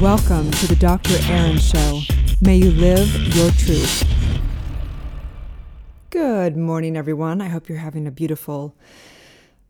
Welcome to the Dr. Erin Show. May you live your truth. Good morning, everyone. I hope you're having a beautiful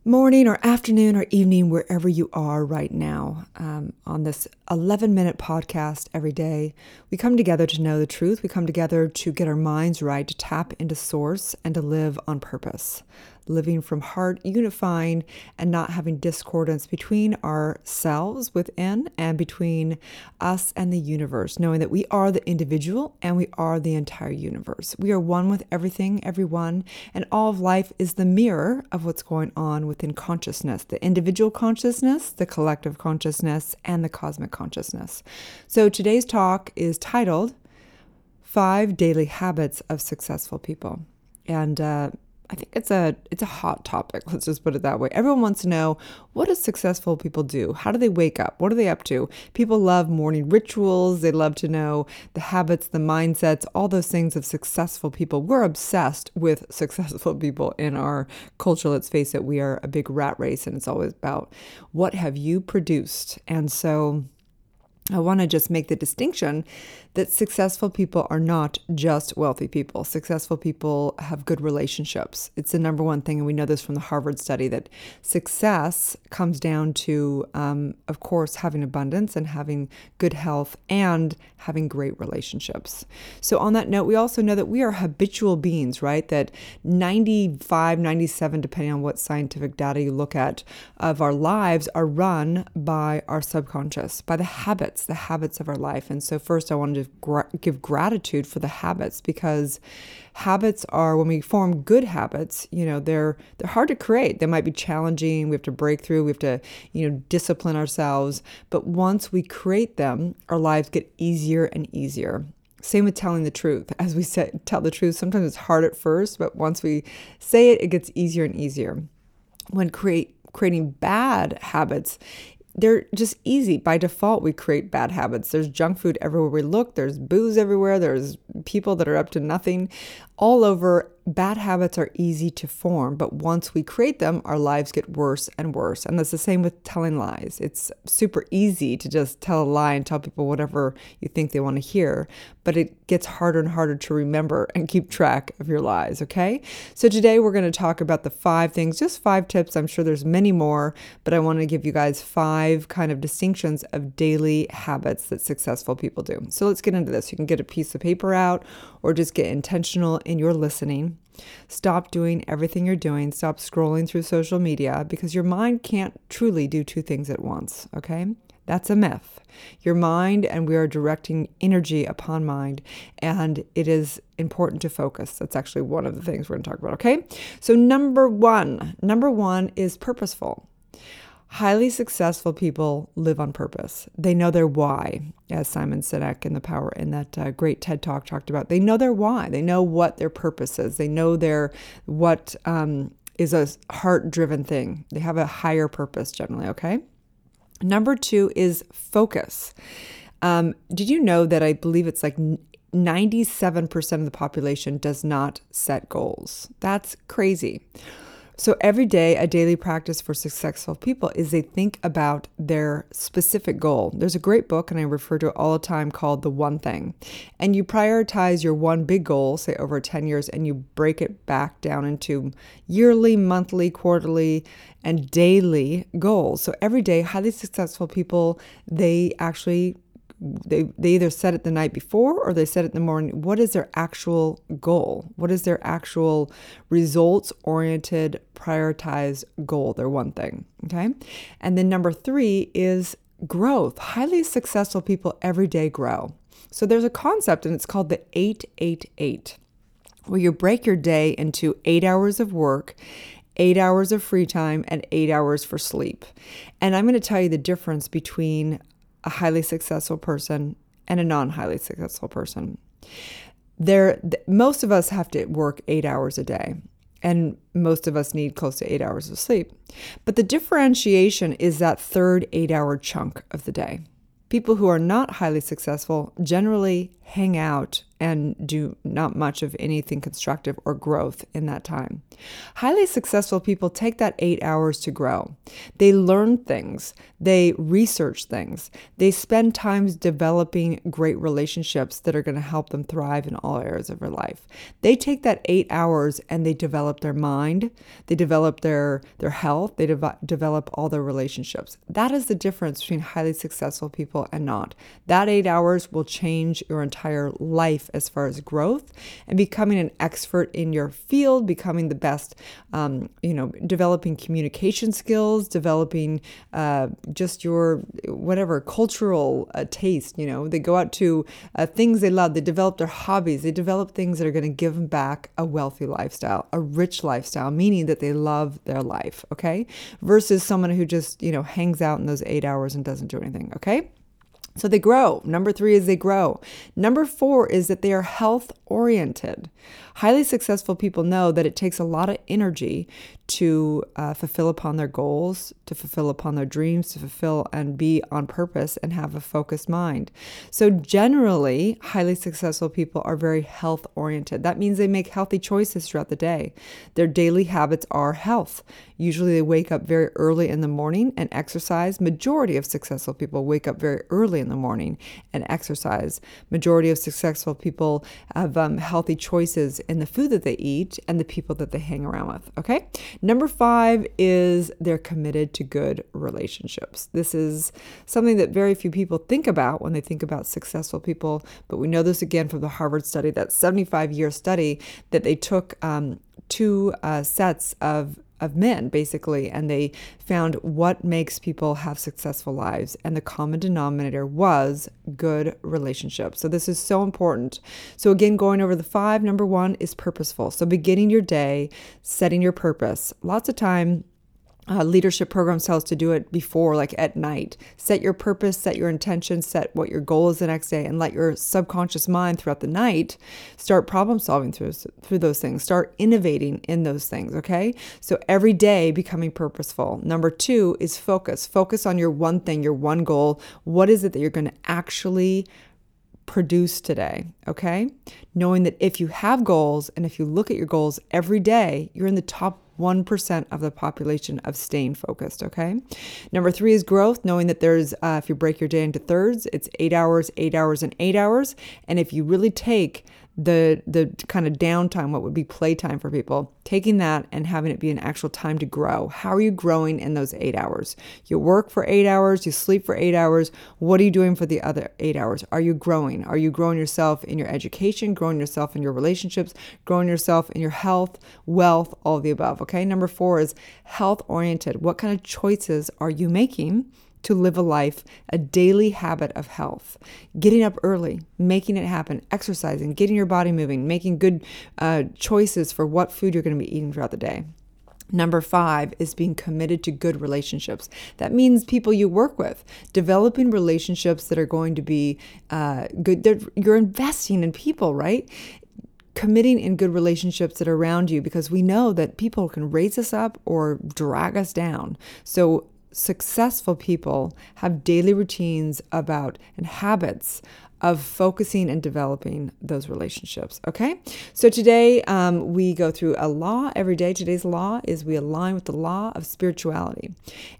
morning or afternoon or evening, wherever you are right now. Um, on this 11 minute podcast every day, we come together to know the truth. We come together to get our minds right, to tap into source, and to live on purpose living from heart, unifying, and not having discordance between ourselves within and between us and the universe, knowing that we are the individual and we are the entire universe. We are one with everything, everyone, and all of life is the mirror of what's going on within consciousness the individual consciousness, the collective consciousness, and the cosmic consciousness. So today's talk is titled Five Daily Habits of Successful People. And uh, I think it's a it's a hot topic. Let's just put it that way. Everyone wants to know what do successful people do? How do they wake up? What are they up to? People love morning rituals. They love to know the habits, the mindsets, all those things of successful people. We're obsessed with successful people in our culture. Let's face it, we are a big rat race and it's always about what have you produced? And so I want to just make the distinction that successful people are not just wealthy people. Successful people have good relationships. It's the number one thing, and we know this from the Harvard study that success comes down to, um, of course, having abundance and having good health and having great relationships. So, on that note, we also know that we are habitual beings, right? That 95, 97, depending on what scientific data you look at, of our lives are run by our subconscious, by the habits, the habits of our life. And so, first, I wanted to gra- give gratitude for the habits because habits are when we form good habits you know they're they're hard to create. They might be challenging. We have to break through. We have to you know discipline ourselves. But once we create them our lives get easier and easier. Same with telling the truth. As we say tell the truth sometimes it's hard at first but once we say it it gets easier and easier. When create creating bad habits they're just easy. By default, we create bad habits. There's junk food everywhere we look, there's booze everywhere, there's people that are up to nothing all over bad habits are easy to form, but once we create them, our lives get worse and worse. And that's the same with telling lies. It's super easy to just tell a lie and tell people whatever you think they want to hear, but it gets harder and harder to remember and keep track of your lies, okay? So today we're going to talk about the five things, just five tips. I'm sure there's many more, but I want to give you guys five kind of distinctions of daily habits that successful people do. So let's get into this. You can get a piece of paper out or just get intentional in your listening. Stop doing everything you're doing. Stop scrolling through social media because your mind can't truly do two things at once, okay? That's a myth. Your mind, and we are directing energy upon mind, and it is important to focus. That's actually one of the things we're going to talk about, okay? So, number one, number one is purposeful. Highly successful people live on purpose. They know their why, as Simon Sinek in the Power in that uh, great TED Talk talked about. They know their why. They know what their purpose is. They know their what um, is a heart-driven thing. They have a higher purpose generally. Okay. Number two is focus. Um, did you know that I believe it's like 97% of the population does not set goals? That's crazy. So every day, a daily practice for successful people is they think about their specific goal. There's a great book, and I refer to it all the time, called The One Thing. And you prioritize your one big goal, say over 10 years, and you break it back down into yearly, monthly, quarterly, and daily goals. So every day, highly successful people, they actually they, they either set it the night before or they set it in the morning. What is their actual goal? What is their actual results oriented, prioritized goal? Their one thing. Okay. And then number three is growth. Highly successful people every day grow. So there's a concept and it's called the 888, where you break your day into eight hours of work eight hours of free time and eight hours for sleep. And I'm going to tell you the difference between a highly successful person and a non highly successful person. There, most of us have to work eight hours a day, and most of us need close to eight hours of sleep. But the differentiation is that third eight hour chunk of the day. People who are not highly successful generally hang out and do not much of anything constructive or growth in that time. Highly successful people take that eight hours to grow. They learn things, they research things, they spend time developing great relationships that are going to help them thrive in all areas of their life. They take that eight hours and they develop their mind, they develop their, their health, they de- develop all their relationships. That is the difference between highly successful people and not. That eight hours will change your entire life as far as growth and becoming an expert in your field, becoming the best, um, you know, developing communication skills, developing uh, just your whatever cultural uh, taste. You know, they go out to uh, things they love, they develop their hobbies, they develop things that are going to give them back a wealthy lifestyle, a rich lifestyle, meaning that they love their life, okay? Versus someone who just, you know, hangs out in those eight hours and doesn't do anything, okay? So they grow. Number three is they grow. Number four is that they are health oriented. Highly successful people know that it takes a lot of energy to uh, fulfill upon their goals, to fulfill upon their dreams, to fulfill and be on purpose and have a focused mind. So, generally, highly successful people are very health oriented. That means they make healthy choices throughout the day. Their daily habits are health. Usually, they wake up very early in the morning and exercise. Majority of successful people wake up very early in the morning and exercise. Majority of successful people have um, healthy choices in the food that they eat and the people that they hang around with. Okay. Number five is they're committed to good relationships. This is something that very few people think about when they think about successful people, but we know this again from the Harvard study, that 75 year study that they took um, two uh, sets of of men basically and they found what makes people have successful lives. And the common denominator was good relationships. So this is so important. So again going over the five number one is purposeful. So beginning your day setting your purpose. Lots of time uh, leadership programs tell us to do it before, like at night. Set your purpose, set your intention, set what your goal is the next day, and let your subconscious mind throughout the night start problem solving through, through those things. Start innovating in those things, okay? So every day becoming purposeful. Number two is focus. Focus on your one thing, your one goal. What is it that you're going to actually produce today, okay? Knowing that if you have goals and if you look at your goals every day, you're in the top 1% of the population of staying focused, okay? Number three is growth, knowing that there's, uh, if you break your day into thirds, it's eight hours, eight hours, and eight hours. And if you really take the the kind of downtime, what would be playtime for people, taking that and having it be an actual time to grow. How are you growing in those eight hours? You work for eight hours, you sleep for eight hours. What are you doing for the other eight hours? Are you growing? Are you growing yourself in your education, growing yourself in your relationships, growing yourself in your health, wealth, all the above? Okay. Number four is health oriented. What kind of choices are you making? To live a life, a daily habit of health. Getting up early, making it happen, exercising, getting your body moving, making good uh, choices for what food you're going to be eating throughout the day. Number five is being committed to good relationships. That means people you work with, developing relationships that are going to be uh, good. They're, you're investing in people, right? committing in good relationships that are around you because we know that people can raise us up or drag us down. So successful people have daily routines about and habits of focusing and developing those relationships. Okay, so today um, we go through a law every day. Today's law is we align with the law of spirituality.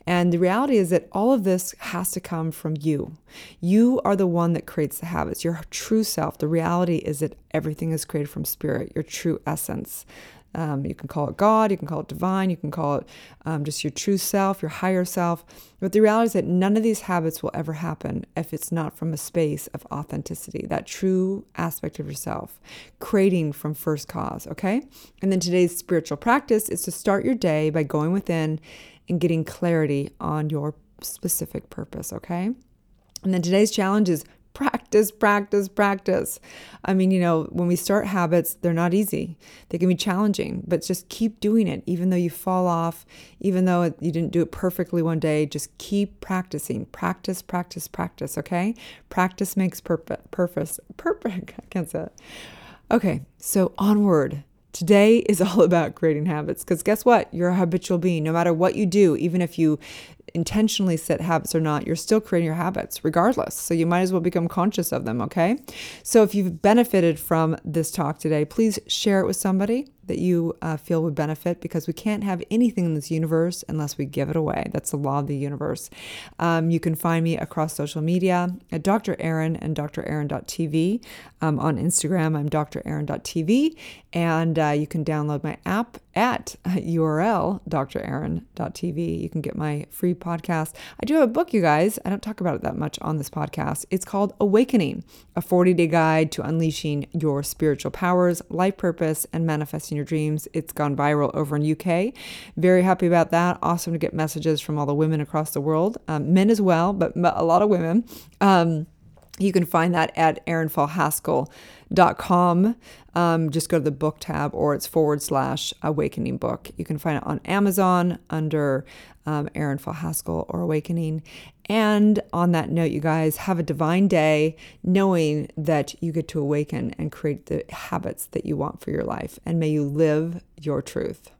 And the reality is that all of this has to come from you. You are the one that creates the habits, your true self. The reality is that everything is created from spirit, your true essence. Um, you can call it God, you can call it divine, you can call it um, just your true self, your higher self. But the reality is that none of these habits will ever happen if it's not from a space of authenticity, that true aspect of yourself, creating from first cause, okay? And then today's spiritual practice is to start your day by going within and getting clarity on your specific purpose, okay? And then today's challenge is practice, practice, practice. I mean, you know, when we start habits, they're not easy. They can be challenging, but just keep doing it. Even though you fall off, even though you didn't do it perfectly one day, just keep practicing. Practice, practice, practice, okay? Practice makes perfect. Purpose. Perfect. I can't say it. Okay, so onward Today is all about creating habits because guess what? You're a habitual being. No matter what you do, even if you intentionally set habits or not, you're still creating your habits regardless. So you might as well become conscious of them, okay? So if you've benefited from this talk today, please share it with somebody that you uh, feel would benefit because we can't have anything in this universe unless we give it away. That's the law of the universe. Um, you can find me across social media at Dr. Erin and drerin.tv. Um, on Instagram, I'm Dr. drerin.tv. And uh, you can download my app at URL Dr. drerin.tv. You can get my free podcast. I do have a book, you guys. I don't talk about it that much on this podcast. It's called Awakening, a 40 day guide to unleashing your spiritual powers, life purpose, and manifesting your dreams. It's gone viral over in UK. Very happy about that. Awesome to get messages from all the women across the world, um, men as well, but a lot of women. Um, you can find that at erinfallhaskell.com. Um, just go to the book tab or it's forward slash awakening book. You can find it on Amazon under um, Erin Fall Haskell or Awakening. And on that note, you guys have a divine day knowing that you get to awaken and create the habits that you want for your life. And may you live your truth.